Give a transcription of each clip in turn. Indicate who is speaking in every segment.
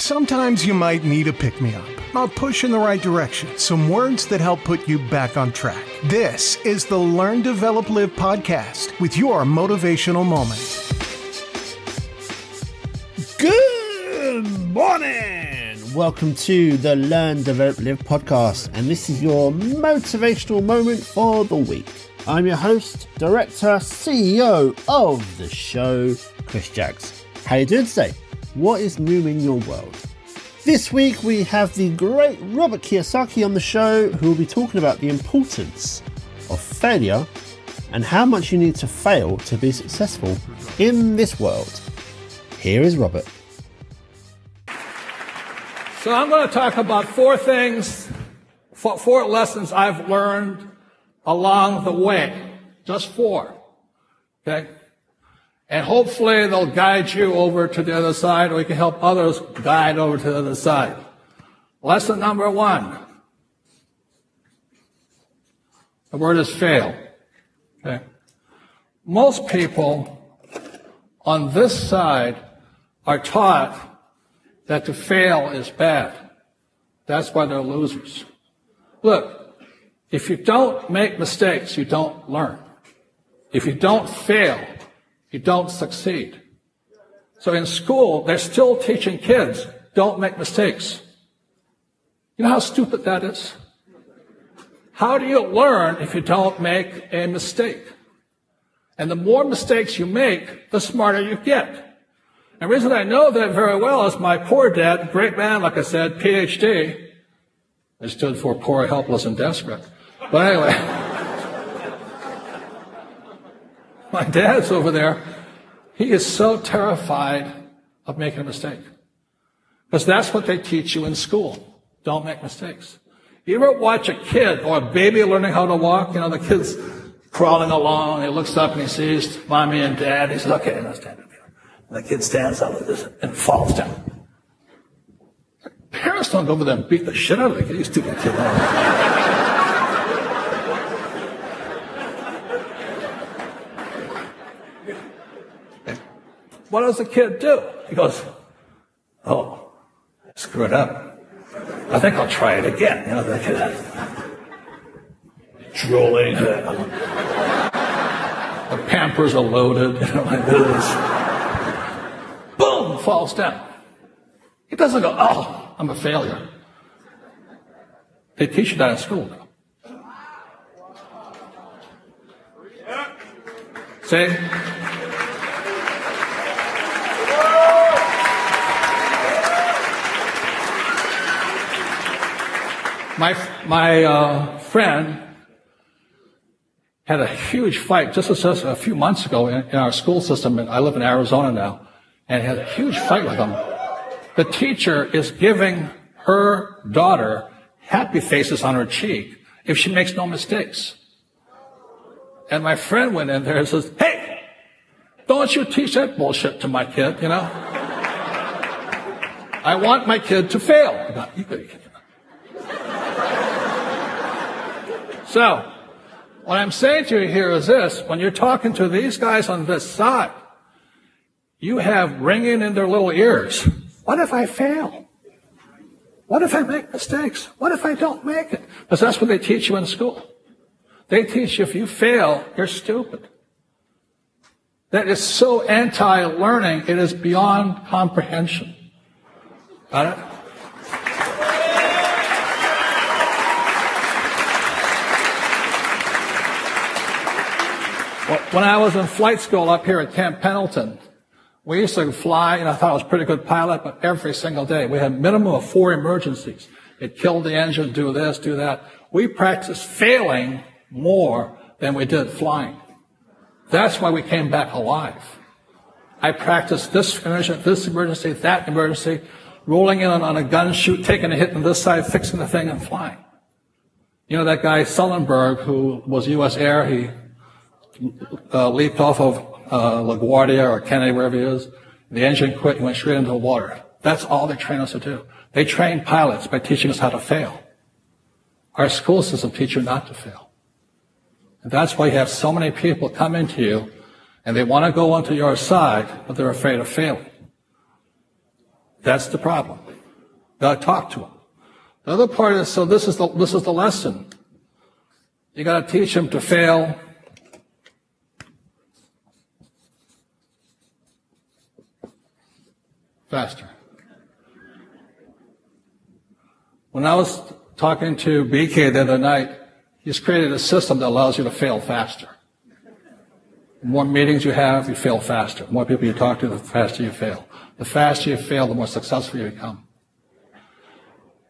Speaker 1: Sometimes you might need a pick me up, a push in the right direction, some words that help put you back on track. This is the Learn, Develop, Live podcast with your motivational moment.
Speaker 2: Good morning. Welcome to the Learn, Develop, Live podcast, and this is your motivational moment for the week. I'm your host, director, CEO of the show, Chris Jacks. How you doing today? What is new in your world? This week we have the great Robert Kiyosaki on the show who will be talking about the importance of failure and how much you need to fail to be successful in this world. Here is Robert.
Speaker 3: So I'm going to talk about four things, four lessons I've learned along the way. Just four. Okay? And hopefully they'll guide you over to the other side, or we can help others guide over to the other side. Lesson number one. The word is fail. Okay. Most people on this side are taught that to fail is bad. That's why they're losers. Look, if you don't make mistakes, you don't learn. If you don't fail, you don't succeed. So in school, they're still teaching kids, don't make mistakes. You know how stupid that is? How do you learn if you don't make a mistake? And the more mistakes you make, the smarter you get. And the reason I know that very well is my poor dad, great man, like I said, PhD. I stood for poor, helpless, and desperate. But anyway. My dad's over there. He is so terrified of making a mistake. Because that's what they teach you in school. Don't make mistakes. You ever watch a kid or a baby learning how to walk? You know, the kid's crawling along. He looks up and he sees mommy and dad. He says, okay, now stand up here. And the kid stands up and falls down. Parents don't go over there and beat the shit out of the kid. You stupid kid. What does the kid do? He goes, Oh, screw it up. I think I'll try it again. You know, the kid drooling. The pampers are loaded, you know, like this. Boom, falls down. He doesn't go, Oh, I'm a failure. They teach you that in school. Say, My, my uh, friend had a huge fight just, just a few months ago in, in our school system. And I live in Arizona now, and had a huge fight with him. The teacher is giving her daughter happy faces on her cheek if she makes no mistakes. And my friend went in there and says, Hey, don't you teach that bullshit to my kid, you know? I want my kid to fail. So, what I'm saying to you here is this. When you're talking to these guys on this side, you have ringing in their little ears. What if I fail? What if I make mistakes? What if I don't make it? Because that's what they teach you in school. They teach you if you fail, you're stupid. That is so anti-learning, it is beyond comprehension. Got it? When I was in flight school up here at Camp Pendleton, we used to fly, and I thought I was a pretty good pilot, but every single day we had a minimum of four emergencies. It killed the engine, do this, do that. We practiced failing more than we did flying. That's why we came back alive. I practiced this emergency, this emergency, that emergency, rolling in on a gun shoot, taking a hit on this side, fixing the thing, and flying. You know that guy Sullenberg, who was U.S. Air, he uh, leaped off of uh, LaGuardia or Kennedy, wherever he is. The engine quit and went straight into the water. That's all they train us to do. They train pilots by teaching us how to fail. Our school system teaches you not to fail. And that's why you have so many people come into you and they want to go onto your side, but they're afraid of failing. That's the problem. Got to talk to them. The other part is so this is the this is the lesson. You got to teach them to fail. Faster. When I was talking to BK the other night, he's created a system that allows you to fail faster. The more meetings you have, you fail faster. The more people you talk to, the faster you fail. The faster you fail, the more successful you become.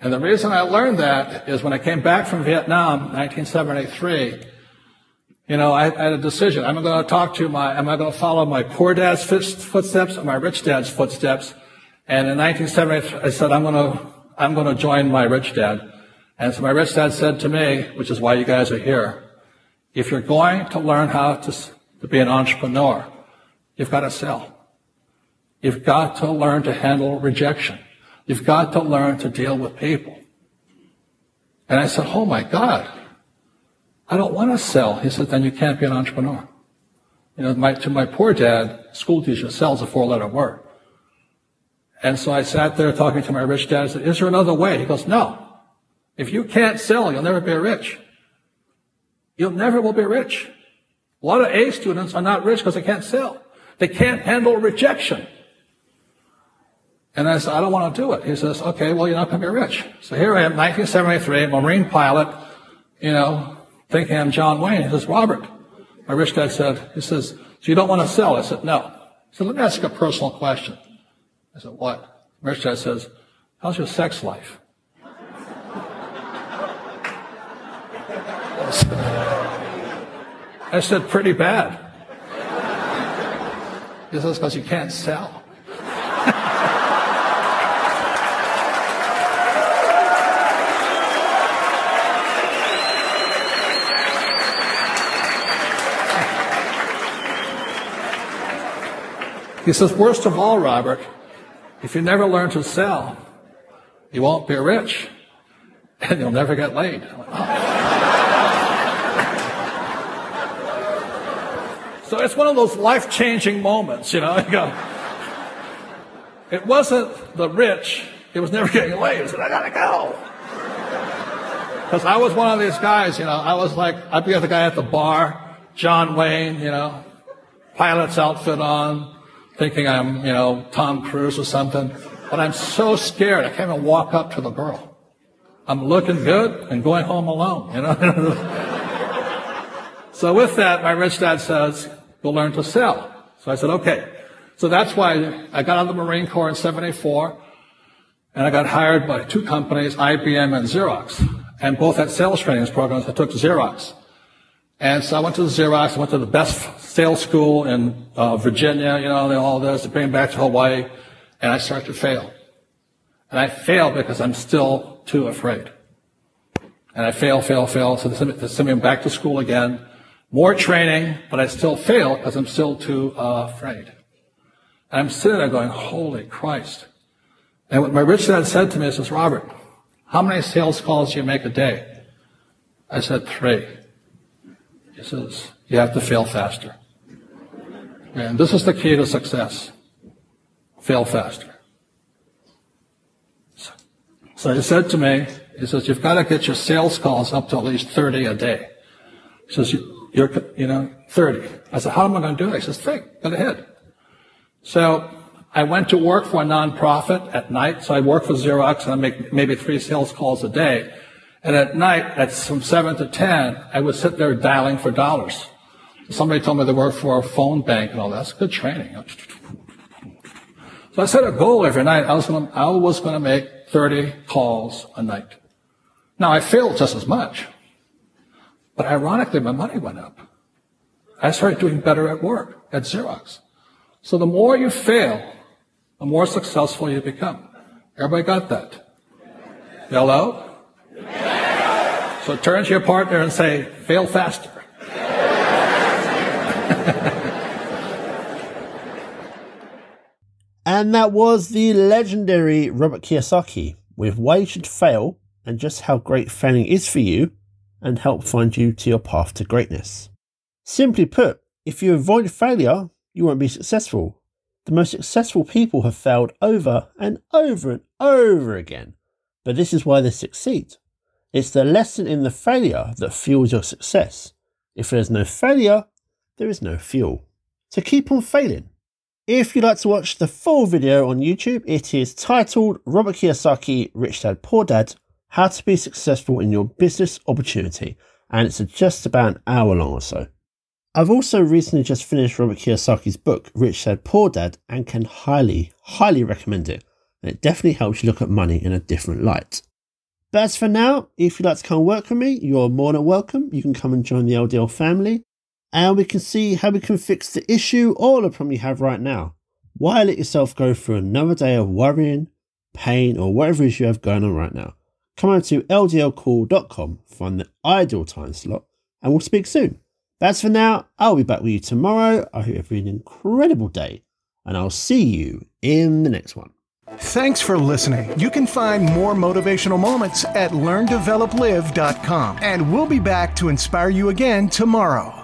Speaker 3: And the reason I learned that is when I came back from Vietnam, 1973, you know, I, had a decision. Am I going to talk to my, am I going to follow my poor dad's footsteps or my rich dad's footsteps? And in 1973, I said, I'm going to, I'm going to join my rich dad. And so my rich dad said to me, which is why you guys are here, if you're going to learn how to to be an entrepreneur, you've got to sell. You've got to learn to handle rejection. You've got to learn to deal with people. And I said, Oh my God, I don't want to sell. He said, Then you can't be an entrepreneur. You know, my, to my poor dad, school teacher sells a four letter word. And so I sat there talking to my rich dad. I said, Is there another way? He goes, No. If you can't sell, you'll never be rich. You'll never will be rich. A lot of A students are not rich because they can't sell. They can't handle rejection. And I said, I don't want to do it. He says, okay, well, you're not going to be rich. So here I am, 1973, Marine pilot, you know, thinking I'm John Wayne. He says, Robert, my rich dad said, he says, so you don't want to sell? I said, no. He said, let me ask you a personal question. I said, what? Dad says, how's your sex life? I said, pretty bad. He says, because you can't sell. He says, worst of all, Robert, if you never learn to sell, you won't be rich and you'll never get laid. So it's one of those life changing moments, you know. You go, it wasn't the rich, it was never getting laid. I said, I gotta go. Because I was one of these guys, you know, I was like, I'd be the guy at the bar, John Wayne, you know, pilot's outfit on, thinking I'm, you know, Tom Cruise or something. But I'm so scared, I can't even walk up to the girl. I'm looking good and going home alone, you know. so with that, my rich dad says, Go learn to sell. So I said, okay. So that's why I got out of the Marine Corps in 74, and I got hired by two companies, IBM and Xerox. And both had sales training programs. I took Xerox. And so I went to Xerox. I went to the best sales school in uh, Virginia, you know, all this. They bring me back to Hawaii. And I start to fail. And I fail because I'm still too afraid. And I fail, fail, fail. So they sent me back to school again more training, but I still fail because I'm still too uh, afraid. And I'm sitting there going, holy Christ. And what my rich dad said to me is, Robert, how many sales calls do you make a day? I said, three. He says, you have to fail faster. And this is the key to success. Fail faster. So, he said to me, he says, you've got to get your sales calls up to at least 30 a day. He says, you're, you know, 30. I said, how am I going to do it? He says, think, go ahead. So I went to work for a nonprofit at night. So I work for Xerox and I make maybe three sales calls a day. And at night, from 7 to 10, I would sit there dialing for dollars. Somebody told me they worked for a phone bank and all that. That's good training. So I set a goal every night. I was going to, I was going to make 30 calls a night. Now I failed just as much. But ironically, my money went up. I started doing better at work, at Xerox. So the more you fail, the more successful you become. Everybody got that? Hello? So turn to your partner and say, fail faster.
Speaker 2: And that was the legendary Robert Kiyosaki with why you should fail and just how great failing is for you and help find you to your path to greatness. Simply put, if you avoid failure, you won't be successful. The most successful people have failed over and over and over again, but this is why they succeed. It's the lesson in the failure that fuels your success. If there's no failure, there is no fuel. So keep on failing. If you'd like to watch the full video on YouTube, it is titled Robert Kiyosaki Rich Dad Poor Dad How to Be Successful in Your Business Opportunity, and it's just about an hour long or so. I've also recently just finished Robert Kiyosaki's book, Rich Dad Poor Dad, and can highly, highly recommend it. And it definitely helps you look at money in a different light. But as for now, if you'd like to come work with me, you're more than welcome. You can come and join the LDL family and we can see how we can fix the issue or the problem you have right now. Why let yourself go through another day of worrying, pain, or whatever it is you have going on right now? Come over to ldlcall.com, find the ideal time slot, and we'll speak soon. As for now, I'll be back with you tomorrow. I hope you have an incredible day, and I'll see you in the next one.
Speaker 1: Thanks for listening. You can find more motivational moments at learndeveloplive.com, and we'll be back to inspire you again tomorrow.